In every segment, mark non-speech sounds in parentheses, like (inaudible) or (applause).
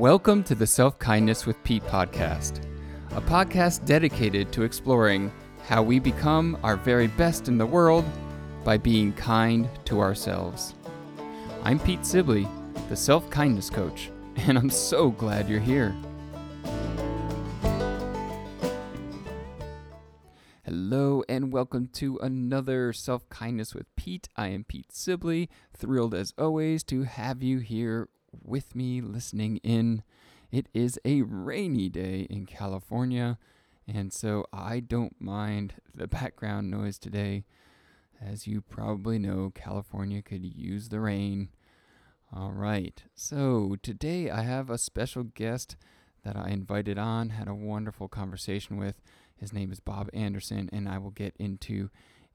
Welcome to the Self Kindness with Pete podcast, a podcast dedicated to exploring how we become our very best in the world by being kind to ourselves. I'm Pete Sibley, the Self Kindness Coach, (laughs) and I'm so glad you're here. Hello, and welcome to another Self Kindness with Pete. I am Pete Sibley, thrilled as always to have you here with me listening in. It is a rainy day in California, and so I don't mind the background noise today. As you probably know, California could use the rain. All right, so today I have a special guest that I invited on, had a wonderful conversation with. His name is Bob Anderson, and I will get into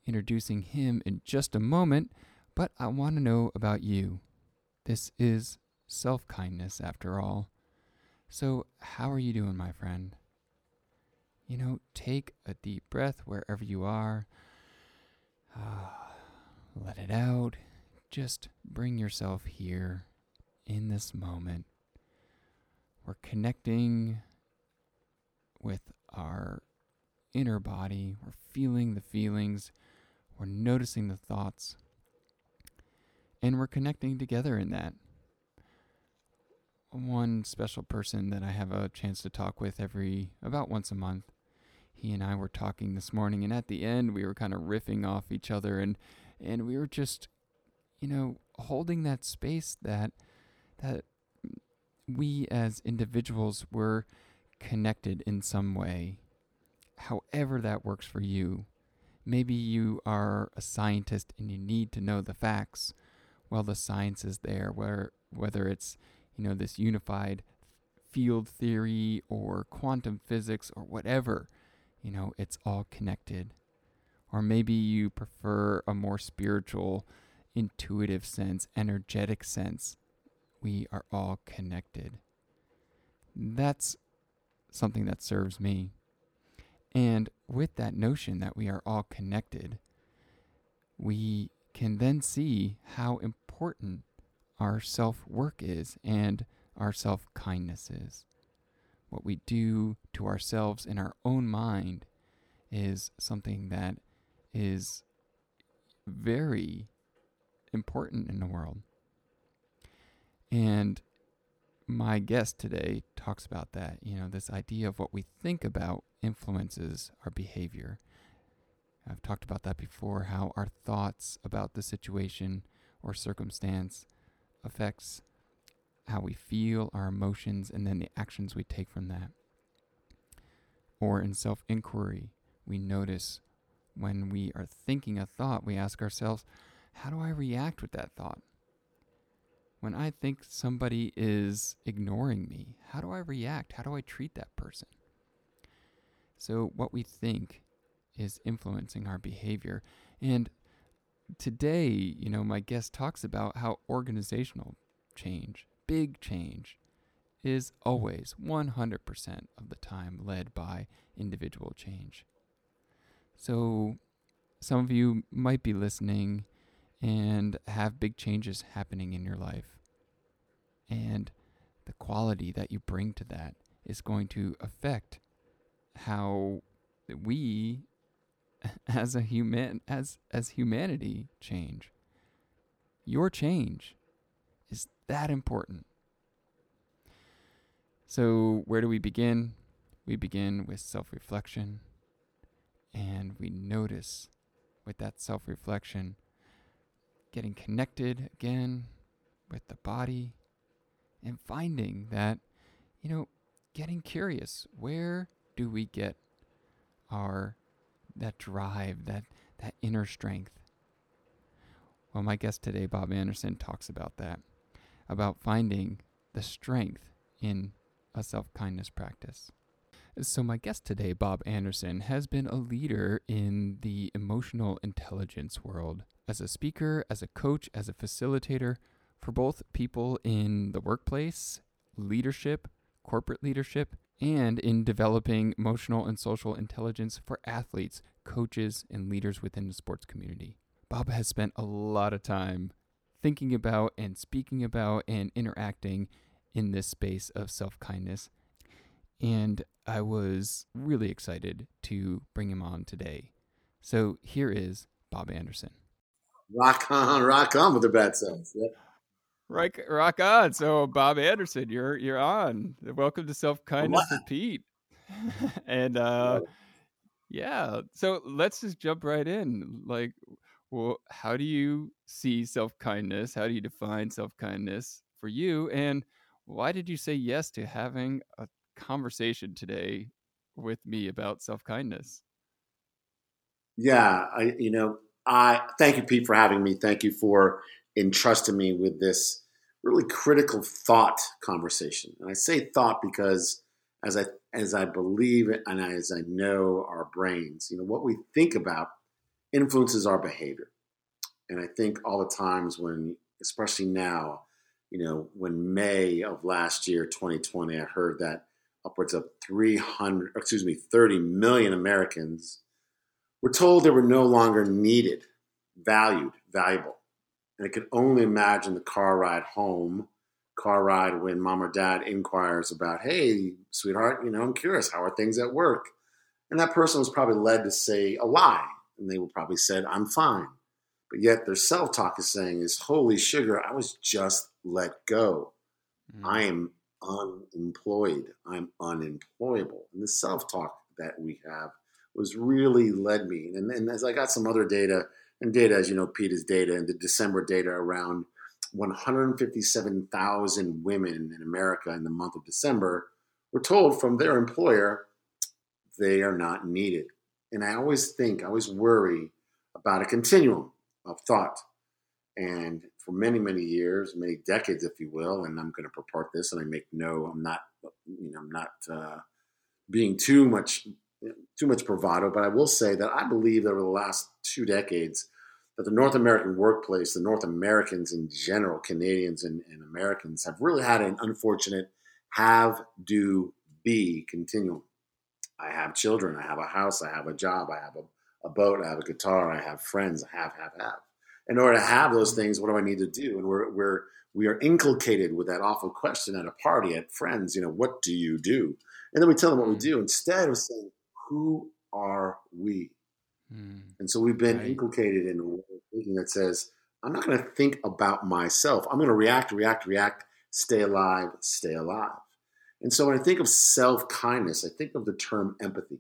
introducing him in just a moment. But I want to know about you. This is self kindness, after all. So, how are you doing, my friend? You know, take a deep breath wherever you are. Uh, (sighs) let it out. Just bring yourself here in this moment. We're connecting with our inner body. We're feeling the feelings. We're noticing the thoughts. And we're connecting together in that one special person that I have a chance to talk with every about once a month. He and I were talking this morning, and at the end, we were kind of riffing off each other, and and we were just, you know, holding that space that that we as individuals were connected in some way, however that works for you. Maybe you are a scientist and you need to know the facts. Well, the science is there, where whether it's you know, this unified field theory or quantum physics or whatever. You know, it's all connected. Or maybe you prefer a more spiritual, intuitive sense, energetic sense. We are all connected. That's something that serves me. And with that notion that we are all connected, we can then see how important our self work is and our self kindness is. What we do to ourselves in our own mind is something that is very important in the world. And my guest today talks about that. You know, this idea of what we think about influences our behavior. I've talked about that before how our thoughts about the situation or circumstance affects how we feel, our emotions, and then the actions we take from that. Or in self inquiry, we notice when we are thinking a thought, we ask ourselves, how do I react with that thought? When I think somebody is ignoring me, how do I react? How do I treat that person? So, what we think is influencing our behavior. And today, you know, my guest talks about how organizational change, big change, is always 100% of the time led by individual change. So, some of you might be listening and have big changes happening in your life. And the quality that you bring to that is going to affect how we (laughs) as a human as as humanity change. Your change is that important. So, where do we begin? We begin with self-reflection and we notice with that self-reflection getting connected again with the body and finding that you know getting curious where do we get our that drive, that that inner strength. Well, my guest today, Bob Anderson, talks about that, about finding the strength in a self kindness practice. So, my guest today, Bob Anderson, has been a leader in the emotional intelligence world as a speaker, as a coach, as a facilitator for both people in the workplace, leadership, corporate leadership, and in developing emotional and social intelligence for athletes, coaches, and leaders within the sports community. Bob has spent a lot of time thinking about and speaking about and interacting in this space of self kindness. And I was really excited to bring him on today. So here is Bob Anderson. Rock on, rock on with the bad selves. Right, rock on. So Bob Anderson, you're you're on. Welcome to Self Kindness with Pete. (laughs) and uh yeah, so let's just jump right in. Like, well, how do you see self kindness? How do you define self kindness for you? And why did you say yes to having a conversation today with me about self kindness? Yeah, I you know I thank you, Pete, for having me. Thank you for entrusting me with this really critical thought conversation. And I say thought because as I as I believe and as I know our brains, you know, what we think about influences our behavior. And I think all the times when, especially now, you know, when May of last year, 2020, I heard that upwards of 300, excuse me, 30 million Americans were told they were no longer needed, valued, valuable. And I could only imagine the car ride home, car ride when mom or dad inquires about, hey, sweetheart, you know, I'm curious, how are things at work? And that person was probably led to say a lie. And they would probably said, I'm fine. But yet their self talk is saying is, holy sugar, I was just let go. Mm. I am unemployed. I'm unemployable. And the self talk that we have was really led me. And, and as I got some other data, and data, as you know, Pete, is data, and the December data around 157,000 women in America in the month of December were told from their employer they are not needed. And I always think, I always worry about a continuum of thought. And for many, many years, many decades, if you will, and I'm going to purport this, and I make no, I'm not, you know, I'm not uh, being too much too much bravado, but I will say that I believe that over the last two decades, that the North American workplace, the North Americans in general, Canadians and, and Americans, have really had an unfortunate have, do, be continuum. I have children, I have a house, I have a job, I have a, a boat, I have a guitar, I have friends, I have, have, have. In order to have those things, what do I need to do? And we're, we're we are inculcated with that awful question at a party, at friends, you know, what do you do? And then we tell them what we mm. do instead of saying, who are we? Mm. And so we've been right. inculcated in a thinking that says, I'm not going to think about myself. I'm going to react, react, react, stay alive, stay alive. And so when I think of self kindness, I think of the term empathy,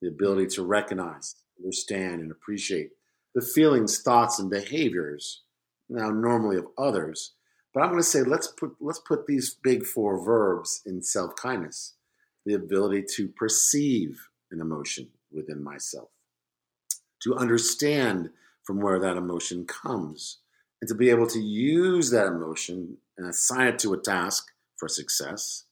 the ability to recognize, understand, and appreciate the feelings, thoughts, and behaviors, now normally of others. But I'm going to say let's put let's put these big four verbs in self kindness: the ability to perceive, an emotion within myself, to understand from where that emotion comes, and to be able to use that emotion and assign it to a task for success,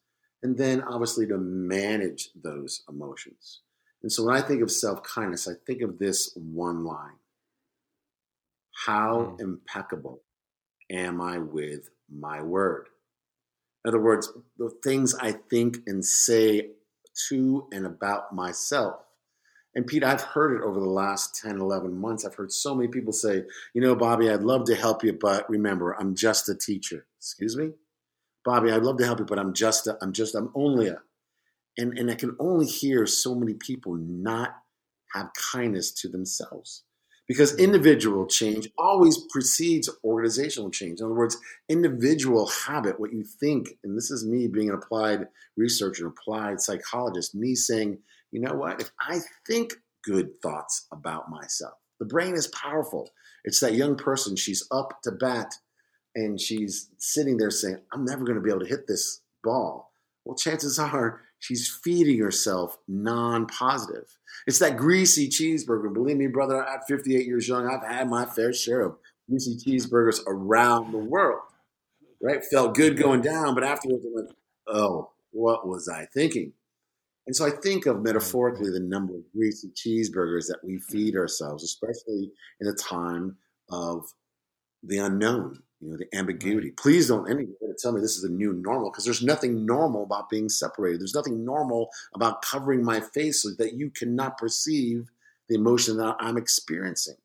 and then obviously to manage those emotions. And so when I think of self kindness, I think of this one line How mm. impeccable am I with my word? In other words, the things I think and say to and about myself. And Pete, I've heard it over the last 10, 11 months. I've heard so many people say, you know, Bobby, I'd love to help you, but remember, I'm just a teacher. Excuse me? Bobby, I'd love to help you, but I'm just a, I'm just, I'm only a. And, and I can only hear so many people not have kindness to themselves because individual change always precedes organizational change. In other words, individual habit, what you think, and this is me being an applied researcher, applied psychologist, me saying, you know what, if I think good thoughts about myself, the brain is powerful. It's that young person, she's up to bat and she's sitting there saying, I'm never going to be able to hit this ball. Well, chances are she's feeding herself non positive. It's that greasy cheeseburger. Believe me, brother, at 58 years young, I've had my fair share of greasy cheeseburgers around the world. Right? Felt good going down, but afterwards I went, oh, what was I thinking? And so I think of metaphorically the number of greasy cheeseburgers that we feed ourselves, especially in a time of the unknown, you know, the ambiguity. Please don't anybody tell me this is the new normal because there's nothing normal about being separated. There's nothing normal about covering my face so that you cannot perceive the emotion that I'm experiencing.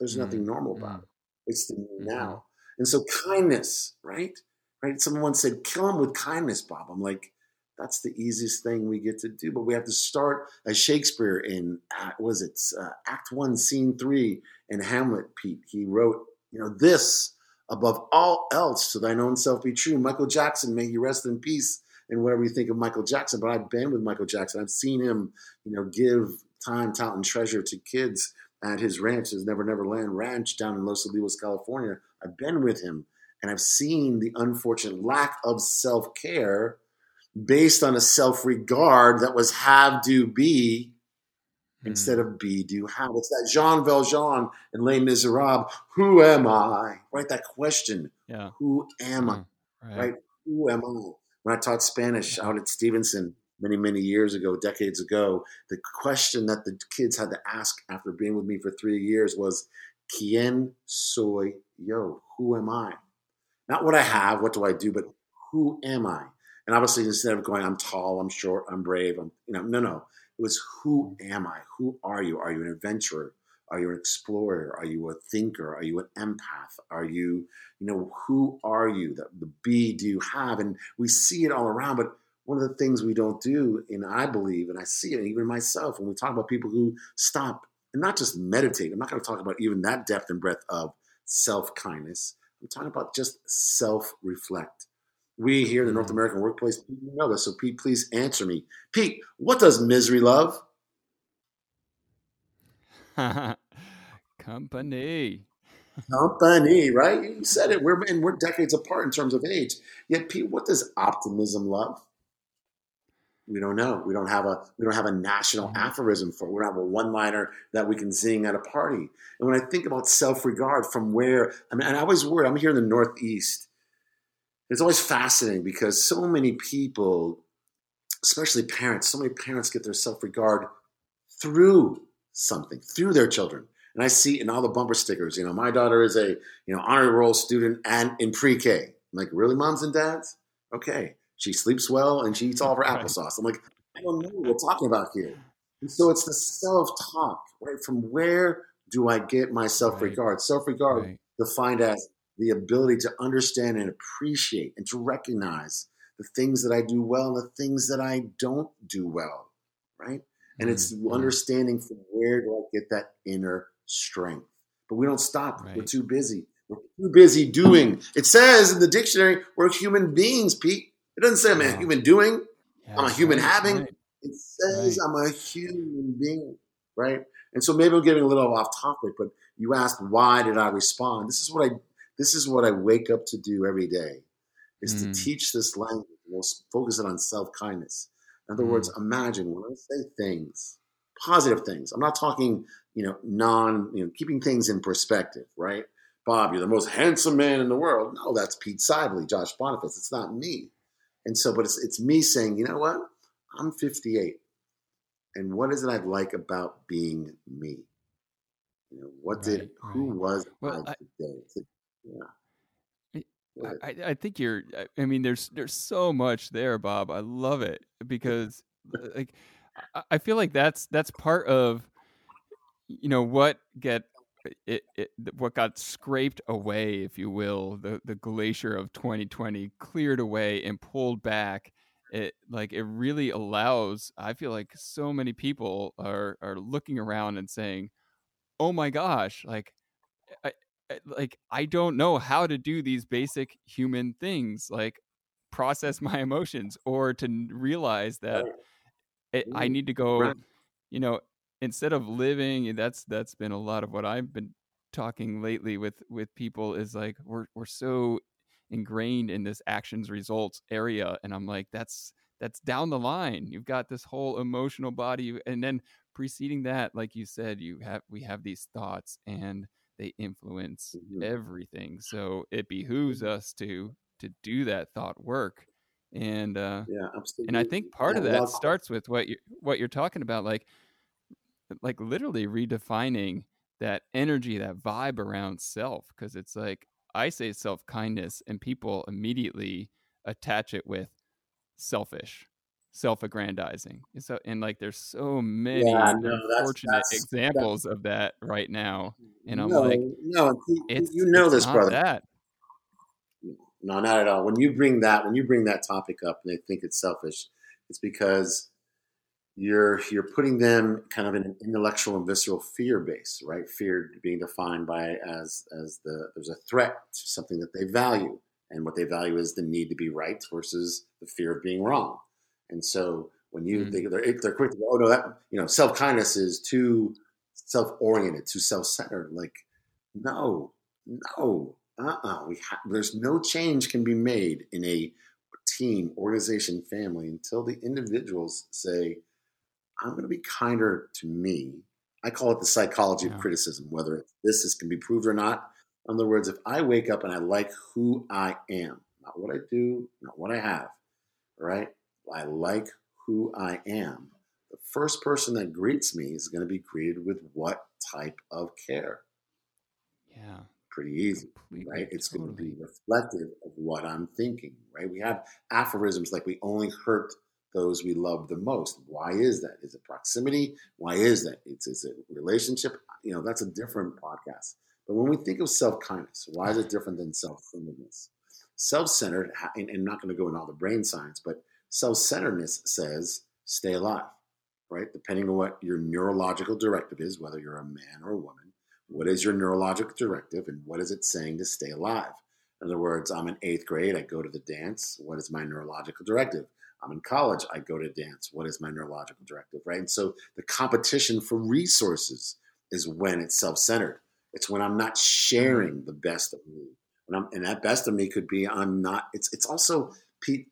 There's mm-hmm. nothing normal about mm-hmm. it. It's the mm-hmm. now. And so kindness, right? right? Someone said, kill him with kindness, Bob. I'm like, that's the easiest thing we get to do. But we have to start as Shakespeare in, uh, was it uh, Act One, Scene Three in Hamlet, Pete. He wrote, you know, this above all else to thine own self be true. Michael Jackson, may he rest in peace and whatever you think of Michael Jackson. But I've been with Michael Jackson. I've seen him, you know, give time, talent, and treasure to kids at his ranch, his Never Never Land Ranch down in Los Olivos, California. I've been with him and I've seen the unfortunate lack of self care based on a self regard that was have, do, be mm. instead of be, do, have. It's that Jean Valjean in Les Miserables. Who am I? Right? That question. Yeah. Who am I? Mm. Right. right? Who am I? When I taught Spanish out at Stevenson many, many years ago, decades ago, the question that the kids had to ask after being with me for three years was, ¿Quién soy yo? Who am I? Not what I have, what do I do, but who am I? And obviously, instead of going, I'm tall, I'm short, I'm brave, I'm, you know, no, no. It was, who am I? Who are you? Are you an adventurer? Are you an explorer? Are you a thinker? Are you an empath? Are you, you know, who are you? The, the B do you have? And we see it all around, but one of the things we don't do, and I believe, and I see it even myself, when we talk about people who stop and not just meditate, I'm not going to talk about even that depth and breadth of self kindness. I'm talking about just self reflect. We here in the North mm-hmm. American workplace know this. So, Pete, please answer me. Pete, what does misery love? (laughs) Company. Company, right? You said it. We're and we're decades apart in terms of age. Yet, Pete, what does optimism love? We don't know. We don't have a we don't have a national mm-hmm. aphorism for it. We don't have a one liner that we can sing at a party. And when I think about self regard, from where I mean, and I always worry. I'm here in the Northeast. It's always fascinating because so many people, especially parents, so many parents get their self regard through something, through their children. And I see in all the bumper stickers. You know, my daughter is a you know honor roll student and in pre K. I'm like, really, moms and dads? Okay she sleeps well and she eats all of her applesauce. I'm like, I don't know what we're talking about here. And so it's the self talk, right? From where do I get my self regard? Right. Self regard right. defined as the ability to understand and appreciate and to recognize the things that I do well and the things that I don't do well, right? And mm-hmm. it's understanding from where do I get that inner strength. But we don't stop. Right. We're too busy. We're too busy doing. It says in the dictionary, we're human beings, Pete. It doesn't say I'm a human doing. Yeah, I'm a human right, having. Right. It says. I'm a human being, right? And so maybe I'm getting a little off topic, but you asked why did I respond? This is what I this is what I wake up to do every day, is mm. to teach this language. We'll focus it on self kindness. In other mm. words, imagine when I say things, positive things. I'm not talking, you know, non, you know, keeping things in perspective, right? Bob, you're the most handsome man in the world. No, that's Pete Sibley, Josh Boniface. It's not me. And so, but it's, it's me saying, you know what? I'm 58. And what is it I like about being me? You know, what right, did, right. who was well, I today? Yeah. I, I think you're I mean there's there's so much there Bob I love it because uh, like I feel like that's that's part of you know what get it, it what got scraped away, if you will, the the glacier of 2020 cleared away and pulled back. It like it really allows. I feel like so many people are are looking around and saying, "Oh my gosh!" Like, I, I Eh, like I don't know how to do these basic human things, like process my emotions or to realize that it, I mm, need to go. You know, instead of living that's that's been a lot of what I've been talking lately with with people is like we're we're so ingrained in this actions results area and I'm like that's that's down the line you've got this whole emotional body and then preceding that like you said you have we have these thoughts and they influence mm-hmm. everything so it behooves mm-hmm. us to to do that thought work and uh yeah absolutely. and i think part yeah, of that starts with what you what you're talking about like like literally redefining that energy, that vibe around self. Cause it's like, I say self kindness, and people immediately attach it with selfish, self aggrandizing. And so, and like, there's so many yeah, no, unfortunate examples that's, of that right now. And I'm no, like, no, you, you know this, brother. That. no, not at all. When you bring that, when you bring that topic up, and they think it's selfish, it's because you're you're putting them kind of in an intellectual and visceral fear base, right? Fear being defined by as as the there's a threat to something that they value, and what they value is the need to be right versus the fear of being wrong. And so when you mm. think they're they're quick to go, oh no, that you know, self kindness is too self oriented, too self centered. Like, no, no, uh uh We ha- there's no change can be made in a team, organization, family until the individuals say, I'm going to be kinder to me. I call it the psychology yeah. of criticism, whether this is, can be proved or not. In other words, if I wake up and I like who I am, not what I do, not what I have, right? I like who I am. The first person that greets me is going to be greeted with what type of care? Yeah. Pretty easy, Completely, right? It's totally. going to be reflective of what I'm thinking, right? We have aphorisms like we only hurt those we love the most. Why is that? Is it proximity? Why is that? It's is it relationship? You know, that's a different podcast. But when we think of self kindness, why is it different than self centeredness? Self centered, and I'm not going to go into all the brain science, but self centeredness says stay alive, right? Depending on what your neurological directive is, whether you're a man or a woman, what is your neurological directive and what is it saying to stay alive? In other words, I'm in eighth grade, I go to the dance. What is my neurological directive? I'm in college, I go to dance. What is my neurological directive, right? And so the competition for resources is when it's self centered. It's when I'm not sharing mm-hmm. the best of me. When I'm, and that best of me could be I'm not, it's, it's also,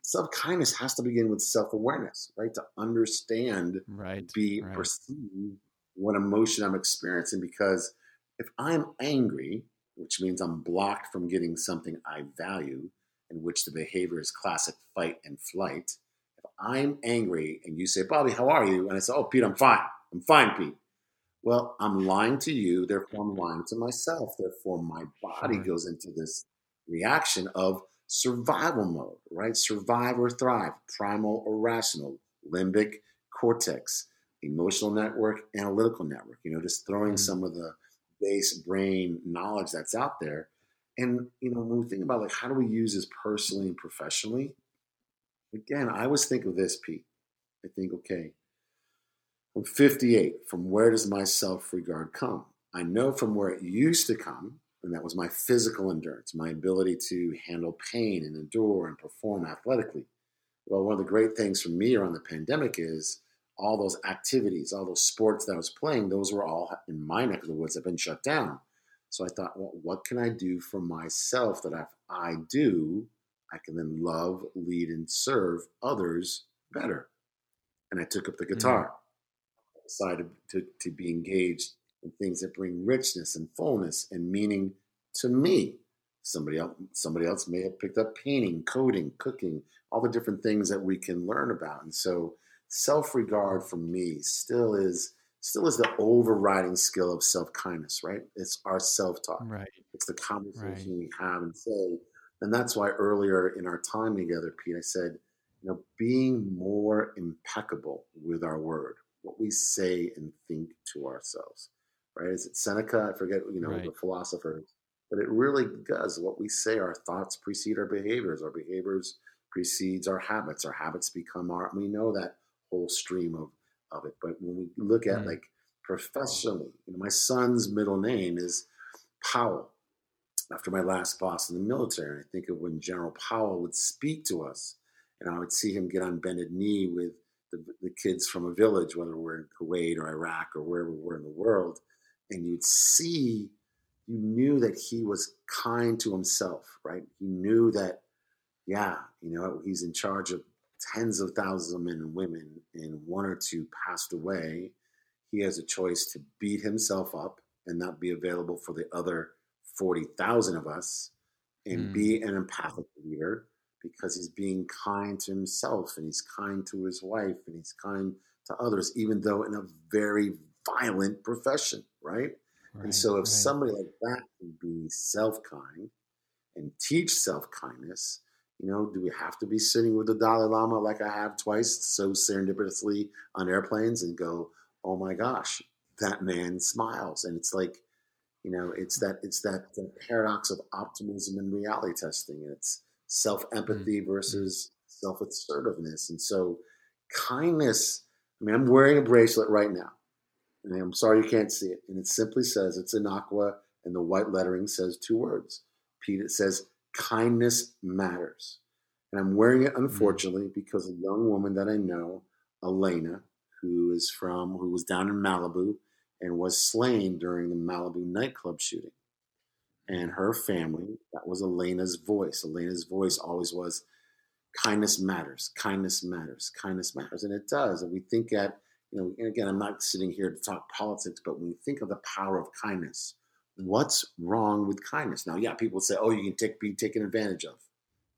self kindness has to begin with self awareness, right? To understand, right, be right. perceive what emotion I'm experiencing. Because if I'm angry, which means I'm blocked from getting something I value, in which the behavior is classic fight and flight, If I'm angry and you say, Bobby, how are you? And I say, Oh, Pete, I'm fine. I'm fine, Pete. Well, I'm lying to you, therefore I'm lying to myself. Therefore, my body goes into this reaction of survival mode, right? Survive or thrive, primal or rational, limbic cortex, emotional network, analytical network, you know, just throwing mm-hmm. some of the base brain knowledge that's out there. And, you know, when we think about like how do we use this personally and professionally, Again, I always think of this, Pete. I think, okay, I'm 58. From where does my self regard come? I know from where it used to come, and that was my physical endurance, my ability to handle pain and endure and perform athletically. Well, one of the great things for me around the pandemic is all those activities, all those sports that I was playing, those were all in my neck of the woods have been shut down. So I thought, well, what can I do for myself that if I do, I can then love, lead, and serve others better. And I took up the mm. guitar. Mm. I decided to, to be engaged in things that bring richness and fullness and meaning to me. Somebody else, somebody else may have picked up painting, coding, cooking, all the different things that we can learn about. And so self-regard for me still is still is the overriding skill of self-kindness, right? It's our self-talk. Right. It's the conversation right. we have and say, and that's why earlier in our time together, Pete, I said, you know, being more impeccable with our word, what we say and think to ourselves, right? Is it Seneca? I forget, you know, right. the philosopher, but it really does. What we say, our thoughts precede our behaviors, our behaviors precedes our habits, our habits become our, we know that whole stream of, of it. But when we look at mm. like professionally, you know, my son's middle name is Powell after my last boss in the military. And I think of when General Powell would speak to us, and I would see him get on bended knee with the, the kids from a village, whether we're in Kuwait or Iraq or wherever we're in the world, and you'd see, you knew that he was kind to himself, right? He knew that, yeah, you know, he's in charge of tens of thousands of men and women, and one or two passed away. He has a choice to beat himself up and not be available for the other 40,000 of us and mm. be an empathic leader because he's being kind to himself and he's kind to his wife and he's kind to others, even though in a very violent profession, right? right and so, if right. somebody like that can be self kind and teach self kindness, you know, do we have to be sitting with the Dalai Lama like I have twice so serendipitously on airplanes and go, oh my gosh, that man smiles? And it's like, you know, it's that it's that, paradox of optimism and reality testing. And it's self empathy mm-hmm. versus self assertiveness. And so, kindness. I mean, I'm wearing a bracelet right now, and I'm sorry you can't see it. And it simply says it's in aqua, and the white lettering says two words. Pete, it says kindness matters. And I'm wearing it, mm-hmm. unfortunately, because a young woman that I know, Elena, who is from, who was down in Malibu and was slain during the Malibu nightclub shooting. And her family, that was Elena's voice. Elena's voice always was kindness matters, kindness matters, kindness matters. And it does. And we think at, you know, and again, I'm not sitting here to talk politics, but when you think of the power of kindness, what's wrong with kindness? Now, yeah, people say, oh, you can take, be taken advantage of.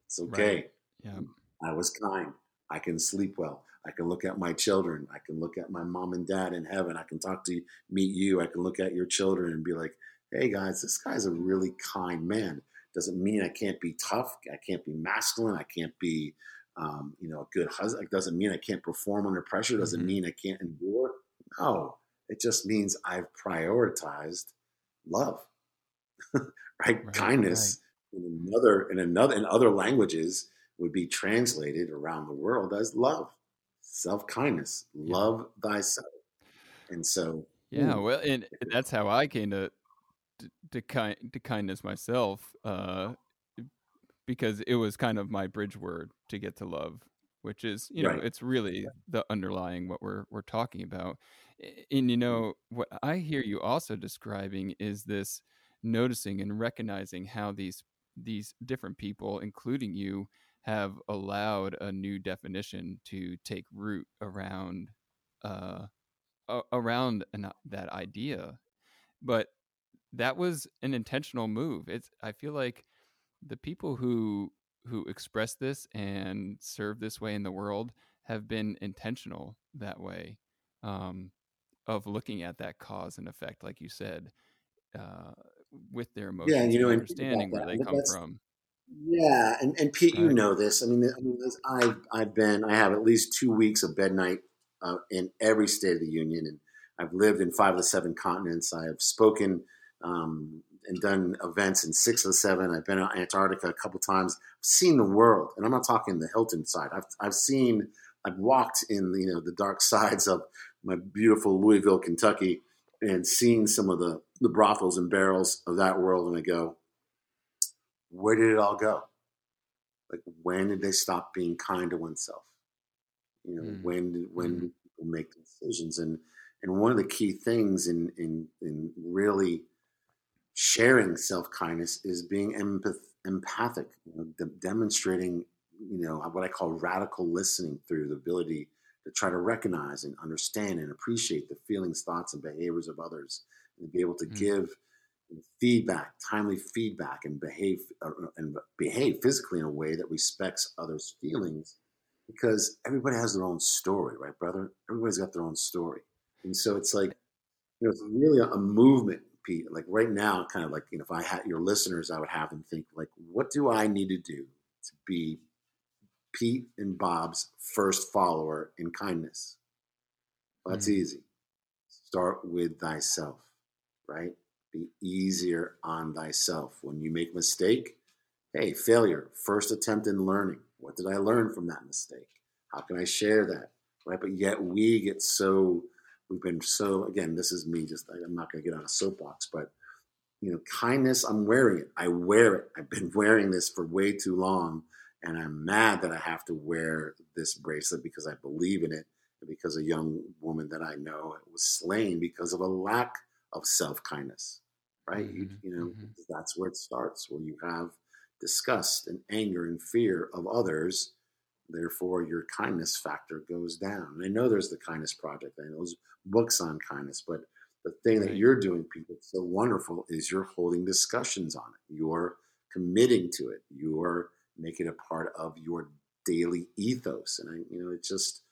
It's okay. Right. Yeah. I was kind. I can sleep well. I can look at my children. I can look at my mom and dad in heaven. I can talk to you, meet you. I can look at your children and be like, hey guys, this guy's a really kind man. Doesn't mean I can't be tough. I can't be masculine. I can't be, um, you know, a good husband. It doesn't mean I can't perform under pressure. Doesn't mm-hmm. mean I can't endure. No, it just means I've prioritized love, (laughs) right? right? Kindness right. in another, in another, in other languages would be translated around the world as love, self kindness, yeah. love thyself. And so, yeah, ooh, well, and that's how I came to to, kind to kindness myself, uh, because it was kind of my bridge word to get to love, which is you know right. it's really the underlying what we're we're talking about. And you mm-hmm. know what I hear you also describing is this noticing and recognizing how these these different people, including you, have allowed a new definition to take root around uh, around an, that idea. But that was an intentional move. It's I feel like the people who who express this and serve this way in the world have been intentional that way um, of looking at that cause and effect, like you said, uh, with their emotions yeah, and, you know, and understanding where they come from. Yeah, and, and Pete, you know this. I mean, I mean, I've I've been I have at least two weeks of bed night uh, in every state of the union, and I've lived in five of the seven continents. I have spoken um, and done events in six the seven. I've been to Antarctica a couple times. I've seen the world, and I'm not talking the Hilton side. I've I've seen. I've walked in you know the dark (laughs) sides of my beautiful Louisville, Kentucky, and seen some of the the brothels and barrels of that world, and I go, where did it all go? Like when did they stop being kind to oneself? You know, mm. when did when mm. people make decisions? And and one of the key things in in in really sharing self kindness is being empath- empathic, you know, de- demonstrating you know what I call radical listening through the ability to try to recognize and understand and appreciate the feelings, thoughts, and behaviors of others, and be able to mm. give feedback, timely feedback, and behave uh, and behave physically in a way that respects others' feelings, because everybody has their own story, right, brother? Everybody's got their own story, and so it's like you know, it's really a, a movement, Pete. Like right now, kind of like you know, if I had your listeners, I would have them think like, what do I need to do to be Pete and Bob's first follower in kindness? Well, that's mm-hmm. easy. Start with thyself, right? be easier on thyself. When you make mistake, hey, failure, first attempt in learning. What did I learn from that mistake? How can I share that? Right? But yet we get so we've been so again, this is me just I'm not gonna get on a soapbox, but you know, kindness, I'm wearing it. I wear it. I've been (laughs) wearing this for way too long. And I'm mad that I have to wear this bracelet because I believe in it because a young woman that I know was slain because of a lack of self kindness, right? Mm-hmm. You, you, know, mm-hmm. that's where it starts, where you have disgust and anger and fear of others. Therefore, your kindness factor goes down. And I know there's the Kindness Project, I know there's books on kindness, but the thing that you're doing, people, so wonderful is you're holding discussions on it. You're committing to it. You're making it a part of your daily ethos. And I, you know, it's just,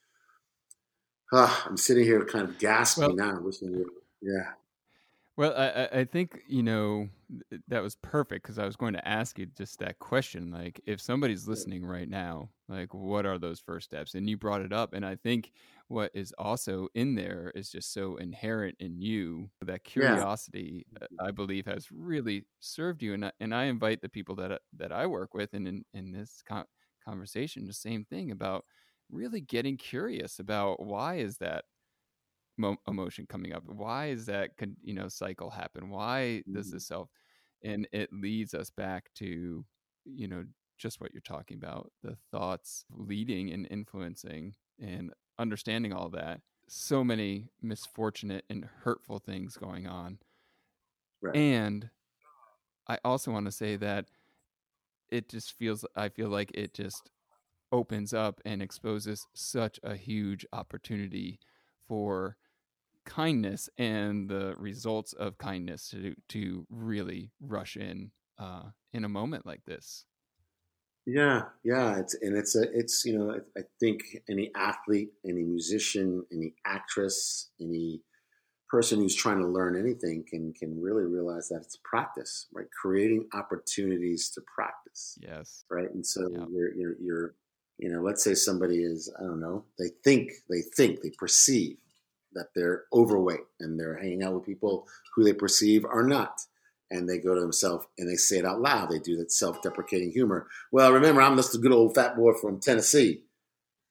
uh, (sighs) I'm sitting here kind of gasping well, now, wishing, yeah. Well, I, I think, you know, that was perfect because I was going to ask you just that question. Like, if somebody's listening right now, like, what are those first steps? And you brought it up. And I think what is also in there is just so inherent in you that curiosity, yeah. Uh, I believe, has really served you. And I, and I invite the people that, that I work with and in, in this conversation, the same thing about really getting curious about why is that mo- emotion coming up why is that you know cycle happen why does mm-hmm. this self and it leads us back to you know just what you're talking about the thoughts leading and influencing and understanding all that so many misfortunate and hurtful things going on right. and i also want to say that it just feels i feel like it just opens up and exposes such a huge opportunity for kindness and the results of kindness to to really rush in uh, in a moment like this. Yeah, yeah, it's and it's a it's you know I, think any athlete, any musician, any actress, any person who's trying to learn anything can can really realize that it's practice, right? Creating opportunities to practice. Yes. Right. And so you're you're you're you know, let's say somebody is, I don't know, they think, they think, they perceive that they're overweight and they're hanging out with people who they perceive are not. And they go to themselves and they say it out loud. They do that self deprecating humor. Well, remember, I'm just a good old fat boy from Tennessee.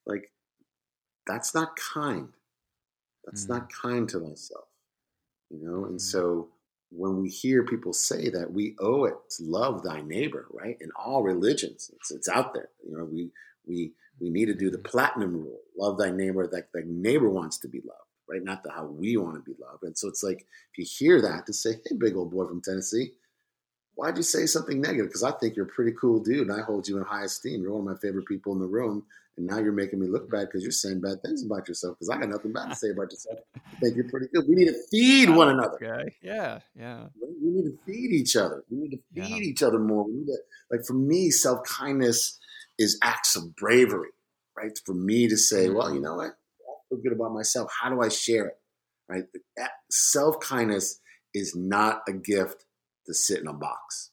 Like, that's not kind. That's mm-hmm. not kind to myself. You know? And mm-hmm. so when we hear people say that, we owe it to love thy neighbor, right? In all religions, it's, it's out there. You know, we we we need to do the mm-hmm. platinum rule: love thy neighbor that thy neighbor wants to be loved right? Not the how we want to be loved. And so it's like if you hear that to say, "Hey, big old boy from Tennessee, why'd you say something negative? Because I think you're a pretty cool dude, and I hold you in high esteem. You're one of my favorite people in the room, and now you're making me look bad because you're saying bad things about yourself. Because I got nothing bad to say about yourself. I think you're pretty good. We need to feed one another. Okay. Yeah. Yeah. We need to feed each other. We need to feed yeah. each other more. We need to like for me, self kindness is acts of bravery, right? For me to say, well, you mm-hmm. know what? Feel good about myself. How do I share it? Right? Self kindness is not a gift to sit in a box.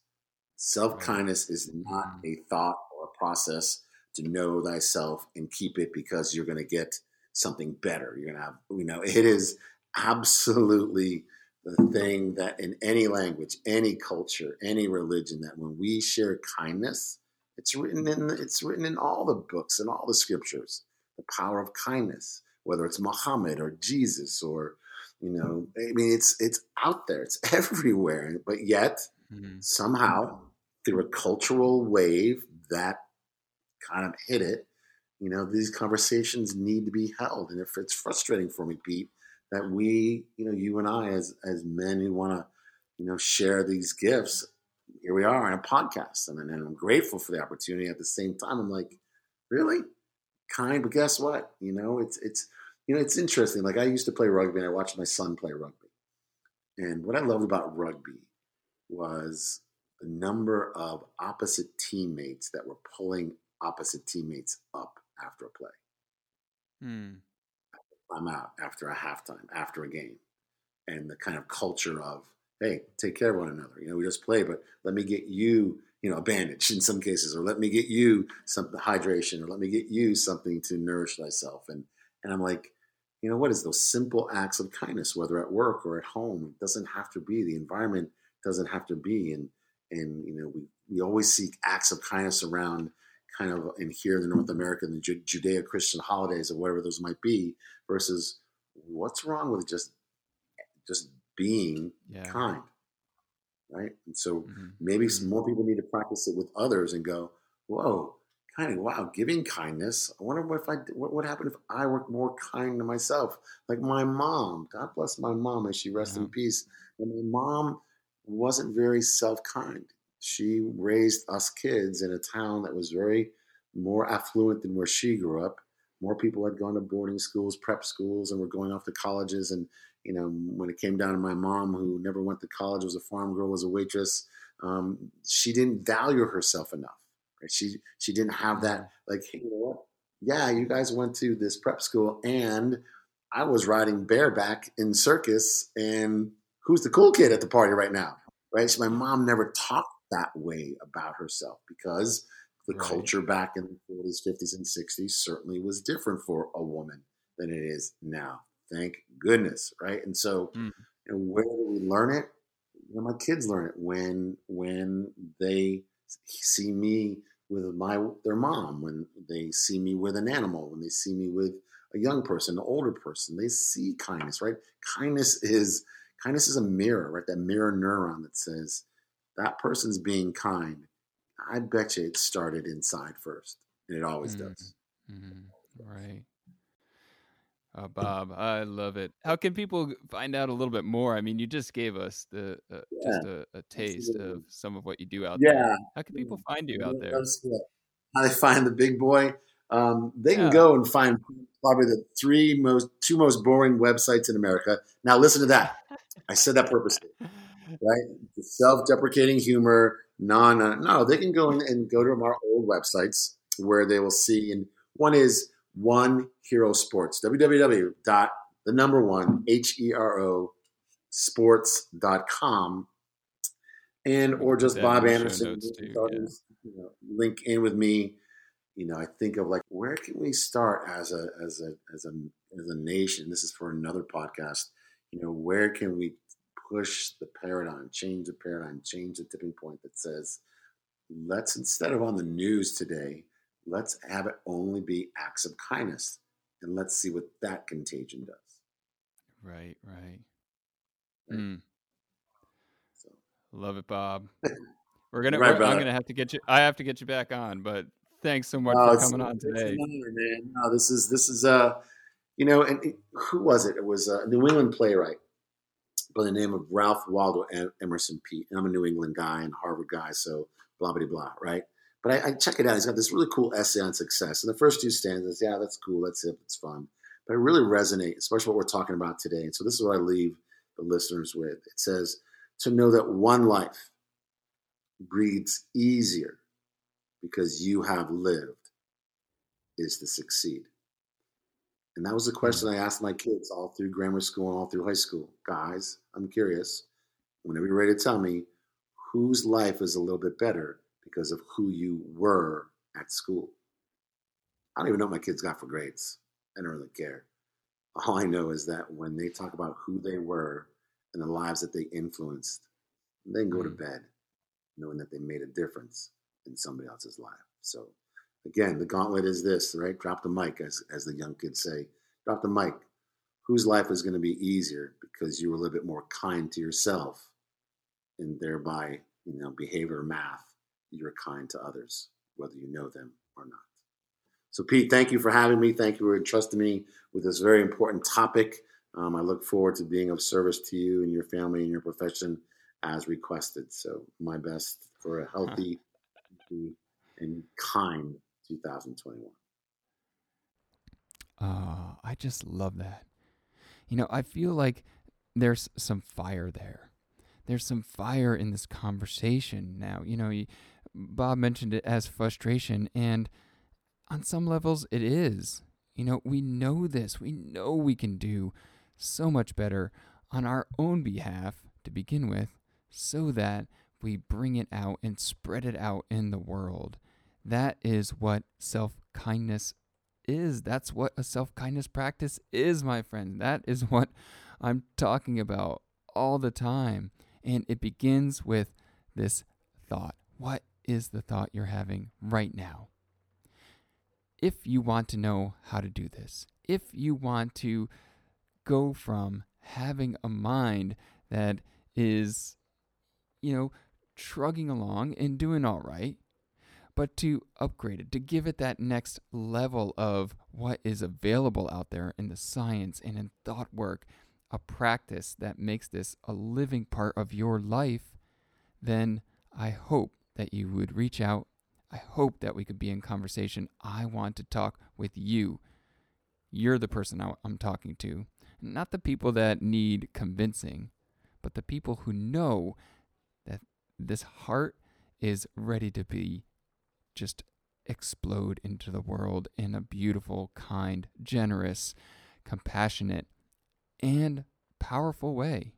Self kindness is not mm-hmm. a thought or a process to know thyself and keep it because you're going to get something better. You're going to have, you know, it is absolutely the thing that in any language, any culture, any religion, that when we share kindness, it's written in it's written in all the books and all the scriptures. The power of kindness whether it's Muhammad or Jesus or you know i mean it's it's out there. It's (laughs) everywhere. But yet mm-hmm. somehow through a cultural wave that kind of hit it you know these conversations need to be held. And if it's frustrating for me pete that we you know you and i as as men who want to you know share these gifts here we are on a podcast. And, and i'm grateful for the opportunity. At the same time i'm like really? Kind, but guess what? You know, it's it's you know it's interesting. Like I used to play rugby, and I watched my son play rugby, and what I loved about rugby was the number of opposite teammates that were pulling opposite teammates up after a play. Hmm. I'm out after a halftime, after a game, and the kind of culture of hey, take care of one another. You know, we just play, but let me get you you know, a bandage in some cases, or let me get you some hydration, or let me get you something to nourish thyself. And and I'm like, you know, what is those simple acts of kindness, whether at work or at home? It doesn't have to be. The environment doesn't have to be. And and you know, we we always seek acts of kindness around kind of in here in the North America, the Judeo-Christian holidays or whatever those might be, versus what's wrong with just just being yeah. kind right? And so mm-hmm. maybe some mm-hmm. more people need to practice it with others and go, whoa, kind of wow, giving kindness. I wonder what if I what would happen if I were more kind to myself, like my mom. God bless my mom, as she rests yeah. in peace. And my mom wasn't very self kind. She raised us kids in a town that was very more affluent than where she grew up. More people had gone to boarding schools, prep schools, and were going off to colleges. And you know, when it came down to my mom, who never went to college, was a farm girl, was a waitress, um, she didn't value herself enough. Right? She she didn't have that like, hey, you know what? Yeah, you guys went to this prep school, and I was riding bareback in circus, and who's the cool kid at the party right now, right? So my mom never talked that way about herself because the right. culture back in the 40s, 50s, and 60s certainly was different for a woman than it is now. Thank goodness, right? And so, mm. you know, where do we learn it? You know, my kids learn it when when they see me with my their mom, when they see me with an animal, when they see me with a young person, an older person, they see kindness, right? Kindness is kindness is a mirror, right? That mirror neuron that says that person's being kind. I bet you it started inside first, and it always mm-hmm. does. Mm-hmm. Right. Uh, Bob, I love it. How can people find out a little bit more? I mean, you just gave us the uh, yeah. just a, a taste of some of what you do out yeah. there. How can people find you out there? How they find the big boy? Um, they can yeah. go and find probably the three most two most boring websites in America. Now, listen to that. I said that purposely, right? The self-deprecating humor, No, Uh, no, they can go and go to our old websites where they will see. And one is one hero sports. www dot the number one h-e-r-o sports.com and or just bob anderson too, yeah. you know, link in with me. You know i think of like where can we start as a as a as a as a nation? This is for another podcast. You know where can we push the paradigm change the paradigm change the tipping point that says let's instead of on the news today Let's have it only be acts of kindness and let's see what that contagion does. Right, right. right. Mm. So. Love it, Bob. (laughs) We're gonna. right, we're, I'm gonna have to get you. I have to get you back on, but thanks so much for coming on today. Man. No, this is this is uh, you know, and it, who was it? It was a New England playwright by the name of Ralph Waldo Emerson Pete. I'm a New England guy and Harvard guy, so blah blah blah, right? But I, I, check it out. He's got this really cool essay on success. And the first two stanzas, yeah, that's cool. That's it. It's fun. But it really resonates, especially what we're talking about today. And so this is what I leave the listeners with. It says to know that one life breathes easier because you have lived is to succeed. And that was the question I asked my kids all through grammar school and all through high school. Guys, I'm curious. Whenever you're ready to tell me whose life is a little bit better, because of who you were at school. I don't even know what my kids got for grades. I don't really care. All I know is that when they talk about who they were and the lives that they influenced, they can go to mm. bed knowing that they made a difference in somebody else's life. So, again, the gauntlet is this, right? Drop the mic, as, as the young kids say. Drop the mic. Whose life is going to be easier because you were a little bit more kind to yourself and thereby, you know, behavior math you're kind to others, whether you know them or not. So, Pete, thank you for having me. Thank you for entrusting me with this very important topic. Um, I look forward to being of service to you and your family and your profession as requested. So, my best for a healthy and kind 2021. Uh, I just love that. You know, I feel like there's some fire there. There's some fire in this conversation now. You know, Bob mentioned it as frustration, and on some levels, it is. You know, we know this. We know we can do so much better on our own behalf to begin with, so that we bring it out and spread it out in the world. That is what self kindness is. That's what a self kindness practice is, my friend. That is what I'm talking about all the time. And it begins with this thought What is the thought you're having right now. If you want to know how to do this, if you want to go from having a mind that is, you know, trugging along and doing all right, but to upgrade it, to give it that next level of what is available out there in the science and in thought work, a practice that makes this a living part of your life, then I hope that you would reach out. I hope that we could be in conversation. I want to talk with you. You're the person I'm talking to, not the people that need convincing, but the people who know that this heart is ready to be just explode into the world in a beautiful, kind, generous, compassionate, and powerful way.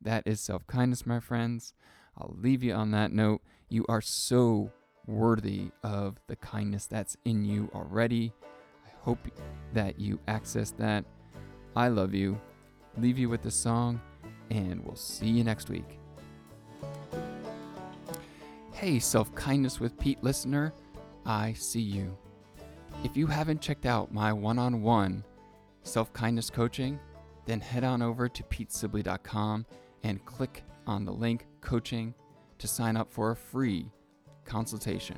That is self kindness, my friends. I'll leave you on that note. You are so worthy of the kindness that's in you already. I hope that you access that. I love you. Leave you with the song, and we'll see you next week. Hey, Self Kindness with Pete listener, I see you. If you haven't checked out my one on one self kindness coaching, then head on over to petesibley.com and click on the link coaching to sign up for a free consultation.